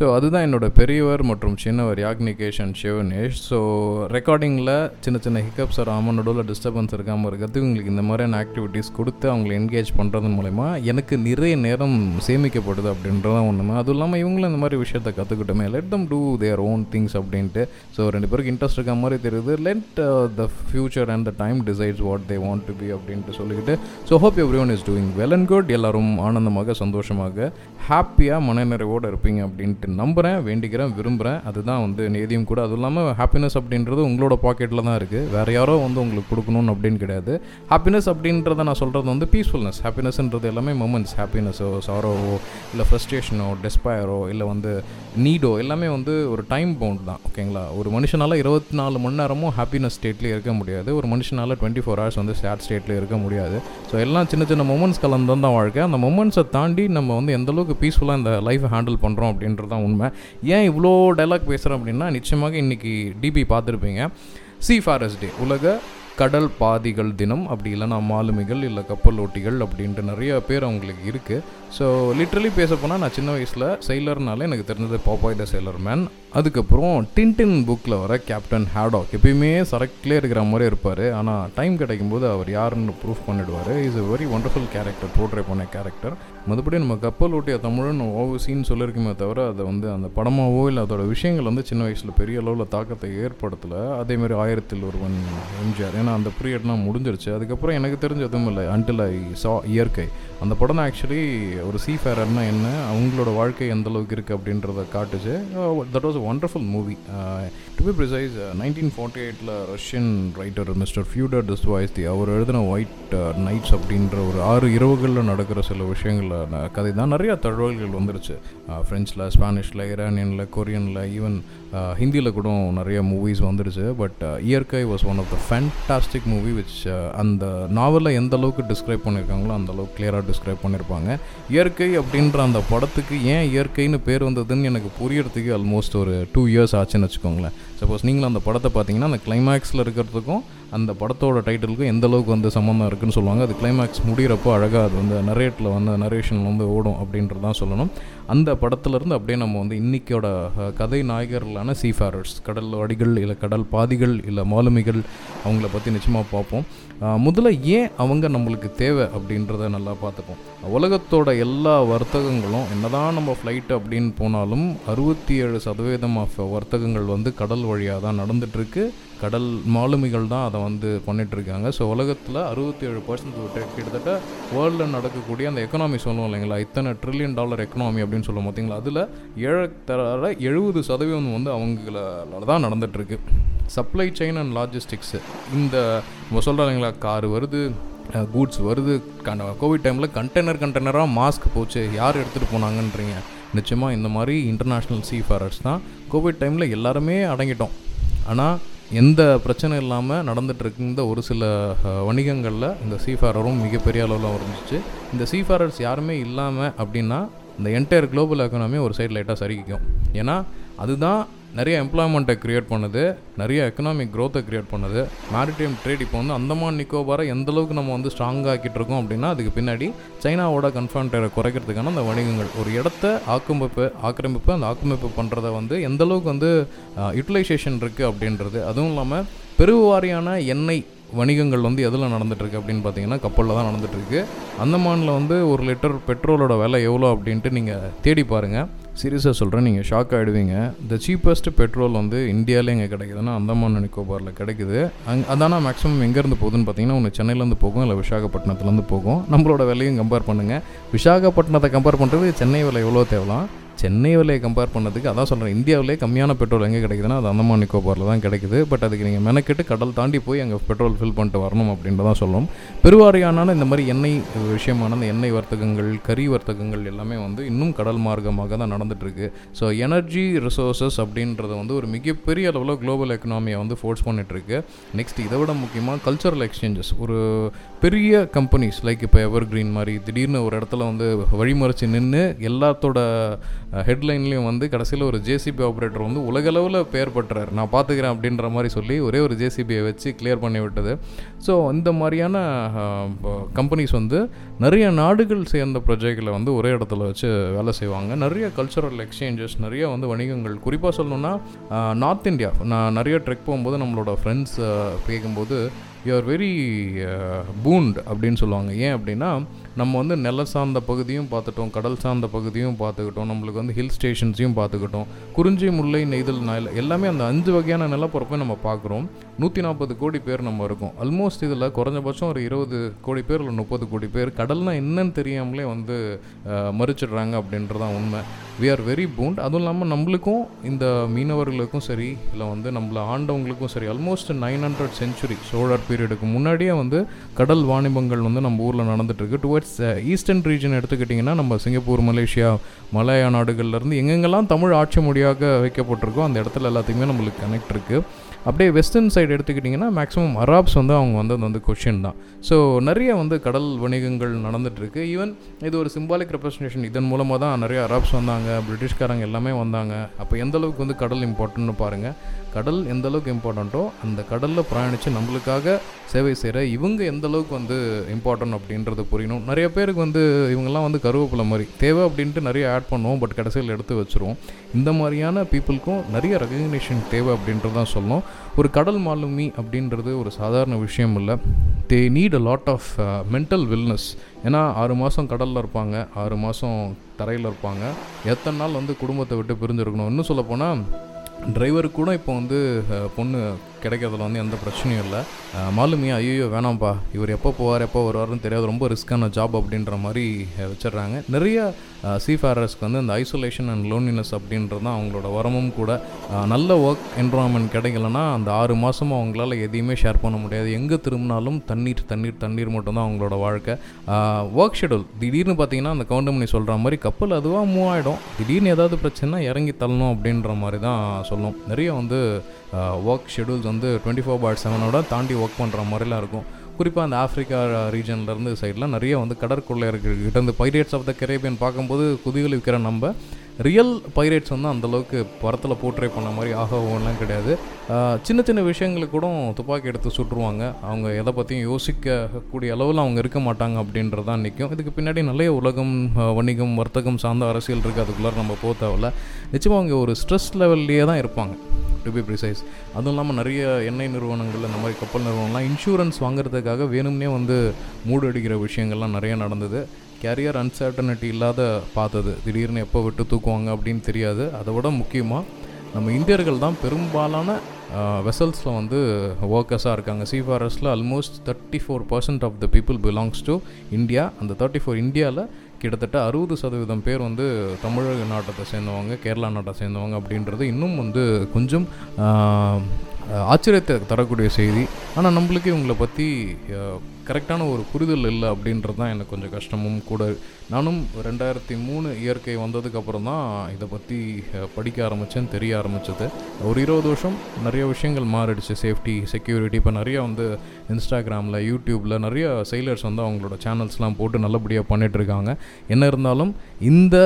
So அதுதான் என்னோட பெரியவர் மற்றும் சின்னவர் யாக்னிகேஷ் அண்ட் சிவனேஷ். ஸோ ரெக்கார்டிங்கில் சின்ன சின்ன ஹிக்கப்ஸ் வராமல் நடுவில் டிஸ்டர்பன்ஸ் இருக்காமல் இருக்கிறதுக்கு உங்களுக்கு இந்த மாதிரியான ஆக்டிவிட்டீஸ் கொடுத்து அவங்களை என்கேஜ் பண்ணுறதன் மூலயமா எனக்கு நிறைய நேரம் சேமிக்கப்படுது அப்படின்றதான் ஒன்றுமே அதுவும் இல்லாமல் இவங்களும் இந்த மாதிரி விஷயத்தை கற்றுக்கிட்டோமே let them to their own things அப்படின்ட்டு. ஸோ ரெண்டு பேருக்கு இன்ட்ரெஸ்ட் இருக்க மாதிரி தெரியுது. Let the future and the time decides what they want to be அப்படின்ட்டு சொல்லிக்கிட்டு. So hope everyone is doing well and good எல்லோரும் ஆனந்தமாக சந்தோஷமாக ஹாப்பியாக மனநிறைவோடு இருப்பீங்க அப்படின்ட்டு நம்புகிறேன் வேண்டிக்கிறேன் விரும்புகிறேன் அதுதான் வந்து நேதியும் கூட. அதுவும் இல்லாமல் ஹாப்பினஸ் அப்படின்றது உங்களோட பாக்கெட்டில் தான் இருக்குது வேறு யாரோ வந்து உங்களுக்கு கொடுக்கணும்னு அப்படின்னு கிடையாது. ஹாப்பினஸ் அப்படின்றத நான் சொல்கிறது வந்து பீஸ்ஃபுல்னஸ் ஹாப்பினஸ்ன்றது எல்லாமே மூமெண்ட்ஸ் ஹாப்பினஸோ சாரோவோ இல்லை ஃப்ரஸ்ட்ரேஷனோ டெஸ்பயரோ இல்லை வந்து நீடோ எல்லாமே வந்து ஒரு டைம் பவுண்ட் தான். ஓகேங்களா ஒரு மனுஷனால் இருபத்தி நாலு மணி நேரமும் ஹாப்பினஸ் ஸ்டேட்லேயே இருக்க முடியாது. ஒரு மனுஷனால் டுவெண்ட்டி ஃபோர் ஹவர்ஸ் வந்து சேட் ஸ்டேட்லேயே இருக்க முடியாது. ஸோ எல்லாம் சின்ன சின்ன மூமெண்ட்ஸ் கலந்து தான் வாழ்க்கை. அந்த மூமெண்ட்ஸை தாண்டி நம்ம வந்து எந்தளவுக்கு பீஸ்ஃபுல்லாக இந்த லைஃப்பை ஹேண்டில் பண்ணுறோம் அப்படின்றது தான் உண்மை. ஏன் இவ்வளோ டைலாக் பேசுகிறேன் அப்படின்னா நிச்சயமாக இன்றைக்கி டிபி பார்த்துருப்பீங்க. சி ஃபாரஸ்ட் டே உலக கடல் பாதிகள் தினம் அப்படி இல்லைனா மாலுமிகள் இல்லை கப்பல் ஓட்டிகள் அப்படின்ட்டு நிறைய பேர் அவங்களுக்கு இருக்குது ஸோ லிட்ரலி பேச போனால் நான் சின்ன வயசில் செயலர்னால எனக்கு தெரிஞ்சது பாப்பாய் த செயலர் மேன் அதுக்கப்புறம் டின்டின் புக்கில் வர கேப்டன் ஹேடாக் எப்பயுமே சரக்கிலே இருக்கிற மாதிரி இருப்பார். ஆனால் டைம் கிடைக்கும்போது அவர் யாருன்னு ப்ரூஃப் பண்ணிடுவார். Is a very wonderful character portray பண்ண கேரக்டர் மறுபடி நம்ம கப்பல் ஓட்டிய தமிழன் ஓவசின்னு சொல்லியிருக்குமே தவிர அதை வந்து அந்த படமாவோ இல்லை அதோட விஷயங்கள் வந்து சின்ன வயசில் பெரிய அளவில் தாக்கத்தை ஏற்படுத்தலை. அதேமாதிரி ஆயிரத்தில் ஒருவன் எம்ஜிஆர். ஏன்னா அந்த பீரியட்லாம் முடிஞ்சிருச்சு. அதுக்கப்புறம் எனக்கு தெரிஞ்ச எதுவும் இல்லை. அன்டில் ஐ சா இயற்கை. அந்த படம் தான் ஆக்சுவலி ஒரு சீ ஃபேரர்னா என்ன? அவங்களோட வாழ்க்கை எந்த அளவுக்கு இருக்குது அப்படின்றத காட்டுச்சு. That was wonderful movie to be precise nineteen forty எயிட்டில் Russian writer mister Fyodor Dostoevsky அவர் எழுதின ஒயிட் நைட்ஸ் uh, அப்படின்ற ஒரு ஆறு இரவுகளில் நடக்கிற சில விஷயங்களில் கதை தான் நிறையா தகவல்கள் வந்துருச்சு. ஃப்ரெஞ்சில் ஸ்பானிஷில் ஈரானியனில் கொரியனில் ஈவன் ஹிந்தியில் கூட நிறைய மூவிஸ் வந்துருச்சு. பட் இயற்கை was one of the fantastic movie which அந்த நாவலில் எந்த அளவுக்கு டிஸ்கிரைப் பண்ணியிருக்காங்களோ அந்த அளவுக்கு கிளியராக டிஸ்கிரைப் பண்ணியிருப்பாங்க இயற்கை அப்படின்ற அந்த படத்துக்கு ஏன் இயற்கைன்னு பேர் வந்ததுன்னு எனக்கு புரியறதுக்கு ஆல்மோஸ்ட் ஒரு டூ இயர்ஸ் ஆச்சுன்னு வச்சுக்கோங்களேன். சப்போஸ் நீங்களும் அந்த படத்தை பார்த்தீங்கன்னா அந்த கிளைமேக்ஸில் இருக்கிறதுக்கும் அந்த படத்தோட டைட்டிலுக்கும் எந்த அளவுக்கு வந்து சம்மந்தம் இருக்குன்னு சொல்லுவாங்க. அது கிளைமேக்ஸ் முடிகிறப்போ அழகாக அது வந்து நரேட்டில் வந்து நரேஷன் வந்து ஓடும் அப்படின்றது தான் சொல்லணும். அந்த படத்துலேருந்து அப்படியே நம்ம வந்து இன்றைக்கோட கதை நாயகர்களான சீஃபாரர்ஸ் கடல் அடிகள் இல்லை கடல் பாதிகள் இல்லை மாலுமிகள் அவங்கள பற்றி நிச்சயமாக பார்ப்போம். முதல்ல ஏன் அவங்க நம்மளுக்கு தேவை அப்படின்றத நல்லா பார்த்துப்போம். உலகத்தோட எல்லா வர்த்தகங்களும் என்னதான் நம்ம ஃப்ளைட் அப்படின்னு போனாலும் அறுபத்தி ஏழு சதவீதம் ஆஃப் வர்த்தகங்கள் வந்து கடல் வழியாக தான் நடந்துகிட்ருக்கு கடல் மாலுமிகள் தான் அதை வந்து பண்ணிகிட்ருக்காங்க ஸோ உலகத்தில் அறுபத்தி ஏழு பர்சன்ட் கிட்டத்தட்ட வேர்ல்டில் நடக்கக்கூடிய அந்த எக்கனாமி சொல்லுவோம் இல்லைங்களா? இத்தனை ட்ரில்லியன் டாலர் எக்கனாமி அப்படின்னு சொல்லுவோம் பார்த்தீங்களா? அதில் ஏழத்தர எழுபது சதவீதம் வந்து அவங்களால தான் நடந்துகிட்ருக்கு சப்ளை செயின் அண்ட் லாஜிஸ்டிக்ஸு இந்த நம்ம சொல்கிறாங்களா கார் வருது கூட்ஸ் வருது கோவிட் டைமில் கண்டெய்னர் கண்டெய்னராக மாஸ்க் போச்சு. யார் எடுத்துகிட்டு போனாங்கன்றீங்க? நிச்சயமாக இந்த மாதிரி இன்டர்நேஷ்னல் சீஃபாரர்ஸ் தான் கோவிட் டைமில் எல்லாருமே அடங்கிட்டோம். ஆனால் எந்த பிரச்சனை இல்லாமல் நடந்துகிட்ருக்கு இந்த ஒரு சில வணிகங்களில் இந்த சீஃபாரரும் மிகப்பெரிய அளவில் இருந்துச்சு. இந்த சீஃபாரர்ஸ் யாருமே இல்லாமல் அப்படின்னா இந்த என்டையர் குளோபல் எக்கனாமி ஒரு சைடு லைட்டாக சரிக்கும் ஏன்னா அதுதான் நிறைய எம்ப்ளாய்மெண்ட்டை க்ரியேட் பண்ணுது நிறைய எக்கனாமிக் க்ரோத்தை க்ரியேட் பண்ணுது. மேரிடைம் ட்ரேட் இப்போ வந்து அந்தமான் நிக்கோபாரை எந்தளவுக்கு நம்ம வந்து ஸ்ட்ராங்காகிட்டு இருக்கோம் அப்படின்னா அதுக்கு பின்னாடி சைனாவோட கன்ஃபர்ன்டரை குறைக்கிறதுக்கான அந்த வணிகங்கள் ஒரு இடத்த ஆக்கிரமிப்பு ஆக்கிரமிப்பு அந்த ஆக்கிரமிப்பு பண்ணுறத வந்து எந்த அளவுக்கு வந்து யூட்டிலைசேஷன் இருக்குது அப்படின்றது அதுவும் இல்லாமல் பெருவாரியான எண்ணெய் வணிகங்கள் வந்து எதில் நடந்துகிட்ருக்கு அப்படின்னு பார்த்தீங்கன்னா கப்பலில் தான் நடந்துகிட்ருக்கு அந்தமானில் வந்து ஒரு லிட்டர் பெட்ரோலோட விலை எவ்வளோ அப்படின்ட்டு நீங்கள் தேடி பாருங்கள் சீரியஸாக சொல்கிறேன் நீங்கள் ஷாக் ஆகிடுவீங்க த சீப்பஸ்ட் பெட்ரோல் வந்து இந்தியாவிலே எங்கே கிடைக்குதுன்னா அந்தமான் நிக்கோபாரில் கிடைக்குது. அங் அதானா மேக்ஸிமம் எங்கேருந்து போகுதுன்னு பார்த்தீங்கன்னா ஒன்று சென்னையிலேருந்து போகும் இல்லை விசாகப்பட்டினத்துலேருந்து போகும். நம்மளோட விலையும் கம்பேர் பண்ணுங்கள் விசாகப்பட்டினத்தை கம்பேர் பண்ணுறது சென்னை விலை எவ்வளோ தேவலாம்? சென்னை விலையை கம்பேர் பண்ணதுக்கு அதான் சொல்கிறேன் இந்தியாவிலே கம்மியான பெட்ரோல் எங்கே கிடைக்குதுன்னா அது அந்தமான் நிக்கோபாரில் தான் கிடைக்குது. பட் அதுக்கு நீங்கள் மெனக்கெட்டு கடல் தாண்டி போய் அங்கே பெட்ரோல் ஃபில் பண்ணிட்டு வரணும் அப்படின்ட்டு தான் சொல்லணும் பெருவாரியான இந்த மாதிரி எண்ணெய் விஷயமான இந்த எண்ணெய் வர்த்தகங்கள் கறி வர்த்தகங்கள் எல்லாமே வந்து இன்னும் கடல் மார்க்கமாக தான் நடந்துகிட்ருக்கு ஸோ எனர்ஜி ரிசோர்ஸஸ் அப்படின்றது வந்து ஒரு மிகப்பெரிய அளவில் குளோபல் எக்கனாமியை வந்து ஃபோர்ஸ் பண்ணிகிட்ருக்கு நெக்ஸ்ட் இதை விட முக்கியமாக கல்ச்சரல் எக்ஸ்சேஞ்சஸ் ஒரு பெரிய கம்பெனிஸ் லைக் இப்போ எவர் கிரீன் மாதிரி திடீர்னு ஒரு இடத்துல வந்து வழிமறைச்சு நின்று எல்லாத்தோட ஹெட்லைன்லேயும் வந்து கடைசியில் ஒரு ஜேசிபி ஆப்ரேட்டர் வந்து உலகளவில் பேர் பெற்றார். நான் பார்த்துக்கிறேன் அப்படின்ற மாதிரி சொல்லி ஒரே ஒரு ஜேசிபியை வச்சு கிளியர் பண்ணி விட்டது. ஸோ இந்த மாதிரியான கம்பெனிஸ் வந்து நிறைய நாடுகள் சேர்ந்த ப்ரொஜெக்டில் வந்து ஒரே இடத்துல வச்சு வேலை செய்வாங்க. நிறைய கல்ச்சுரல் எக்ஸ்சேஞ்சஸ் நிறைய வந்து வணிகங்கள். குறிப்பாக சொல்லணுன்னா நார்த் இந்தியா நான் நிறைய ட்ரெக் போகும்போது நம்மளோட ஃப்ரெண்ட்ஸ் கேட்கும்போது யூ ஆர் வெரி பூண்ட் அப்படின்னு சொல்லுவாங்க. ஏன் அப்படின்னா நம்ம வந்து நில சார்ந்த பகுதியும் பார்த்துட்டோம் கடல் சார்ந்த பகுதியும் பார்த்துக்கிட்டோம் நம்மளுக்கு வந்து ஹில் ஸ்டேஷன்ஸையும் பார்த்துக்கிட்டோம். குறிஞ்சி முல்லை நெய்தல் நாயில் எல்லாமே அந்த அஞ்சு வகையான நிலப்பரப்பை நம்ம பார்க்குறோம். நூற்றி நாற்பது கோடி பேர் நம்ம இருக்கோம். ஆல்மோஸ்ட் இதில் குறைஞ்சபட்சம் ஒரு இருபது கோடி பேர் இல்லை முப்பது கோடி பேர். கடல்னால் என்னன்னு தெரியாமலே வந்து மறிச்சிடுறாங்க அப்படின்றதான் உண்மை. வி ஆர் வெரி பூண்ட் அதுவும் இல்லாமல் நம்மளுக்கும் இந்த மீனவர்களுக்கும் சரி இல்லை வந்து நம்மளை ஆண்டவங்களுக்கும் சரி ஆல்மோஸ்ட் நைன் ஹண்ட்ரட் சென்ச்சுரி சோழர் பீரியடுக்கு முன்னாடியே வந்து கடல் வாணிபங்கள் வந்து நம்ம ஊரில் நடந்துட்டுருக்கு. டுவர்ட்ஸ் ஈஸ்டர்ன் uh, ரீஜன் எடுத்துக்கிட்டிங்கன்னா நம்ம சிங்கப்பூர் மலேசியா மலையா நாடுகள்லேருந்து எங்கெங்கெல்லாம் தமிழ் ஆட்சி மொழியாக வைக்கப்பட்டிருக்கோ அந்த இடத்துல எல்லாத்தையுமே நம்மளுக்கு கனெக்ட் இருக்குது அப்படியே வெஸ்டர்ன் சைடு எடுத்துக்கிட்டிங்கன்னா மேக்ஸிமம் அராப்ஸ் வந்து அவங்க வந்து அது வந்து கொஷின் தான். ஸோ நிறைய வந்து கடல் வணிகங்கள் நடந்துகிட்ருக்கு ஈவன் இது ஒரு சிம்பாலிக் ரெப்ரஸன்டேஷன் இதன் மூலமாக தான் நிறைய அராப்ஸ் வந்தாங்க பிரிட்டிஷ்காரங்க எல்லாமே வந்தாங்க. அப்போ எந்த அளவுக்கு வந்து கடல் இம்பார்ட்டன்ட்னு பாருங்கள் கடல் எந்த அளவுக்கு இம்பார்ட்டண்ட்டோ அந்த கடலில் பிரயாணித்து நம்மளுக்காக சேவை செய்கிற இவங்க எந்த அளவுக்கு வந்து இம்பார்ட்டன்ட் அப்படின்றது புரியணும். நிறைய பேருக்கு வந்து இவங்கெல்லாம் வந்து கருவேப்பிலை மாதிரி. தேவை அப்படின்ட்டு நிறைய ஆட் பண்ணுவோம் பட் கடைசியில் எடுத்து வச்சுருவோம். இந்த மாதிரியான பீப்புளுக்கும் நிறைய ரெகக்னிஷன் தேவை அப்படின்றது தான் சொல்லணும். ஒரு கடல் மாலுமி அப்படின்றது ஒரு சாதாரண விஷயம் இல்லை. They need a lot of mental wellness ஏன்னா ஆறு மாதம் கடலில் இருப்பாங்க ஆறு மாதம் தரையில் இருப்பாங்க. எத்தனை நாள் வந்து குடும்பத்தை விட்டு பிரிஞ்சிருக்கணும்? இன்னும் சொல்லப்போனால் டிரைவருக்கு கூட இப்போ வந்து பொண்ணு கிடைக்கிறதுல வந்து எந்த பிரச்சனையும் இல்லை. மாலுமியா ஐயோ வேணாம்ப்பா. இவர் எப்போ போவார் எப்போ வருவார்னு தெரியாது. ரொம்ப ரிஸ்க்கான ஜாப் அப்படின்ற மாதிரி வச்சிடுறாங்க. நிறைய சீஃபேரர்ஸ்க்கு வந்து இந்த ஐசோலேஷன் அண்ட் லோன்லினஸ் அப்படின்றது தான் அவங்களோட வரமும் கூட. நல்ல ஒர்க் என்வரான்மெண்ட் கிடைக்கலன்னா அந்த ஆறு மாதமும் அவங்களால எதையுமே ஷேர் பண்ண முடியாது. எங்கே திரும்பினாலும் தண்ணீர் தண்ணீர் தண்ணீர் மட்டும்தான் அவங்களோட வாழ்க்கை. ஒர்க் ஷெடியூல் திடீர்னு பார்த்தீங்கன்னா அந்த கவுண்டமணி சொல்கிற மாதிரி கப்பல் அதுவாக மூவ் ஆகிடும் திடீர்னு ஏதாவது பிரச்சனைனா இறங்கி தள்ளணும் அப்படின்ற மாதிரி தான் சொல்லும். நிறைய வந்து ஒர்க் ஷெடியூல்ஸ் வந்து டுவெண்ட்டி ஃபோர் பாய் செவனோட தாண்டி ஒர்க் பண்ணுற மாதிரிலாம் இருக்கும். குறிப்பாக அந்த ஆஃப்ரிக்கா ரீஜன்லேருந்து சைட்லாம் நிறைய வந்து கடற்கொள்ளையர்கிட்ட இந்த பைரேட்ஸ் ஆஃப் த கரேபியன் பார்க்கும்போது குதிகள் விற்கிற நம்ம ரியல் பைரேட்ஸ் வந்து அந்தளவுக்கு படத்தில் போர்ட்ரே பண்ண மாதிரி ஆகவும்லாம் கிடையாது. சின்ன சின்ன விஷயங்களுக்கு கூட துப்பாக்கி எடுத்து சுட்டுருவாங்க. அவங்க எதை பற்றியும் யோசிக்கக்கூடிய அளவில் அவங்க இருக்க மாட்டாங்க அப்படின்றதான் நிற்கும் இதுக்கு பின்னாடி நிறைய உலகம் வணிகம் வர்த்தகம் சார்ந்த அரசியல் இருக்குது அதுக்குள்ளே நம்ம போக தேவையில்ல. நிச்சயமாக அவங்க ஒரு ஸ்ட்ரெஸ் லெவல்லையே தான் இருப்பாங்க. டு பி ப்ரிசைஸ் அதுவும் இல்லாமல் நிறைய எண்ணெய் நிறுவனங்கள் இந்த மாதிரி கப்பல் நிறுவனம்லாம் இன்சூரன்ஸ் வாங்குறதுக்காக வேணும்னே வந்து மூடு அடிக்கிற விஷயங்கள்லாம் நிறைய நடந்தது. கேரியர் அன்சர்டனிட்டி இல்லாத பார்த்தது. திடீர்னு எப்போ விட்டு தூக்குவாங்க அப்படின்னு தெரியாது. அதை விட முக்கியமாக நம்ம இந்தியர்கள் தான் பெரும்பாலான வெசல்ஸில் வந்து ஒர்க்கர்ஸாக இருக்காங்க. சிஃபாரஸில் almost thirty four percent of the people belongs to India அந்த தேர்ட்டி ஃபோர் இந்தியாவில் கிட்டத்தட்ட அறுபது சதவீதம் பேர் வந்து தமிழக நாட்டத்தை சேர்ந்தவங்க கேரளா நாட்டை சேர்ந்தவங்க அப்படின்றது இன்னும் வந்து கொஞ்சம் ஆச்சரியத்தை தரக்கூடிய செய்தி. ஆனால் நம்மளுக்கு இவங்களை பற்றி கரெக்டான ஒரு புரிதல் இல்லை அப்படின்றது தான் எனக்கு கொஞ்சம் கஷ்டமும் கூட. நானும் ரெண்டாயிரத்தி மூணு இயற்கை வந்ததுக்கப்புறம் தான் இதை பற்றி படிக்க ஆரம்பித்தேன் தெரிய ஆரம்பித்தது ஒரு இருபது வருஷம் நிறைய விஷயங்கள் மாறிடுச்சு. சேஃப்டி செக்யூரிட்டி இப்போ நிறைய வந்து இன்ஸ்டாகிராமில் யூடியூப்பில் நிறைய செயலர்ஸ் வந்து அவங்களோட சேனல்ஸ்லாம் போட்டு நல்லபடியாக பண்ணிகிட்ருக்காங்க என்ன இருந்தாலும் இந்த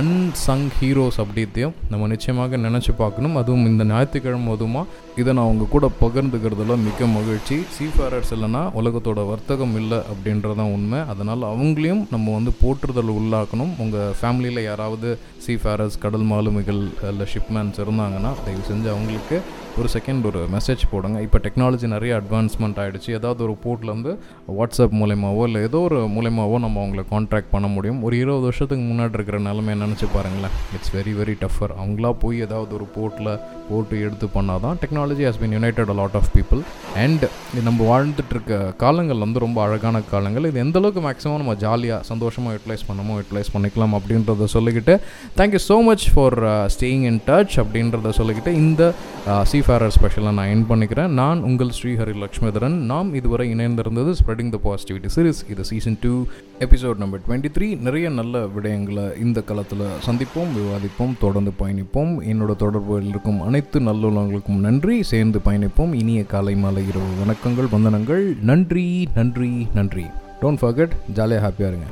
அன்சங் ஹீரோஸ் அப்படித்தையும் நம்ம நிச்சயமாக நினச்சி பார்க்கணும். அதுவும் இந்த ஞாயிற்றுக்கிழமை அதுவுமா இதை நான் அவங்க கூட பகிர்ந்துக்கிறதுல மிக்க மகிழ்ச்சி. சீஃபாரர்ஸ் இல்லைன்னா உலகத்தோட வர்த்தகம் இல்லை அப்படின்றதான் உண்மை. அதனால் அவங்களையும் நம்ம வந்து போற்றுதல் உள்ளாக்கணும். உங்கள் ஃபேமிலியில் யாராவது சீஃபேரர்ஸ் கடல் மாலுமிகள் இல்லை ஷிப்மேன்ஸ் இருந்தாங்கன்னா தயவு செஞ்சு அவங்களுக்கு ஒரு செகண்ட் ஒரு மெசேஜ் போடுங்க. இப்போ டெக்னாலஜி நிறைய அட்வான்ஸ்மெண்ட் ஆகிடுச்சு ஏதாவது ஒரு போர்ட்லேருந்து வாட்ஸ்அப் மூலயமாவோ இல்லை ஏதோ ஒரு மூலயமாவோ நம்ம அவங்கள காண்டாக்ட் பண்ண முடியும். ஒரு இருபது வருஷத்துக்கு முன்னாடி இருக்கிற நிலைமை நினச்சி பாருங்களேன். இட்ஸ் வெரி வெரி டஃபர் அவங்களா போய் ஏதாவது ஒரு போர்ட்டில் போட்டு எடுத்து பண்ணால் தான் technology has been united a lot of people and நம்ம வாழ்ந்துட்டுருக்க காலங்கள் வந்து ரொம்ப அழகான காலங்கள். இது எந்த அளவுக்கு மேக்ஸிமம் நம்ம ஜாலியாக சந்தோஷமாக யூட்டிலைஸ் பண்ணமோ யூட்டிலைஸ் பண்ணிக்கலாம் அப்படின்றத சொல்லிக்கிட்டு thank you so much for staying in touch அப்படின்றத சொல்லிக்கிட்டு இந்த uh, சீஃபேரர் ஸ்பெஷலாக நான் என் பண்ணிக்கிறேன். நான் உங்கள் ஸ்ரீஹரி லக்ஷ்மிதரன். நாம் இதுவரை இணைந்திருந்தது ஸ்ப்ரெடிங் த பாசிட்டிவிட்டி சீரிஸ் இது season two episode number twenty three நிறைய நல்ல விடயங்களை இந்த காலத்தில் சந்திப்போம் விவாதிப்போம் தொடர்ந்து பயணிப்போம். என்னோட தொடர்புகளில் இருக்கும் அனைத்து நல்லுள்ளவங்களுக்கும் நன்றி. சேர்ந்து பயணிப்போம். இனிய காலை மாலை இரவு வணக்கங்கள் வந்தனங்கள். நன்றி நன்றி நன்றி. டோன்ட் ஃபர்கட் ஜாலியாக ஹாப்பியாக இருங்க.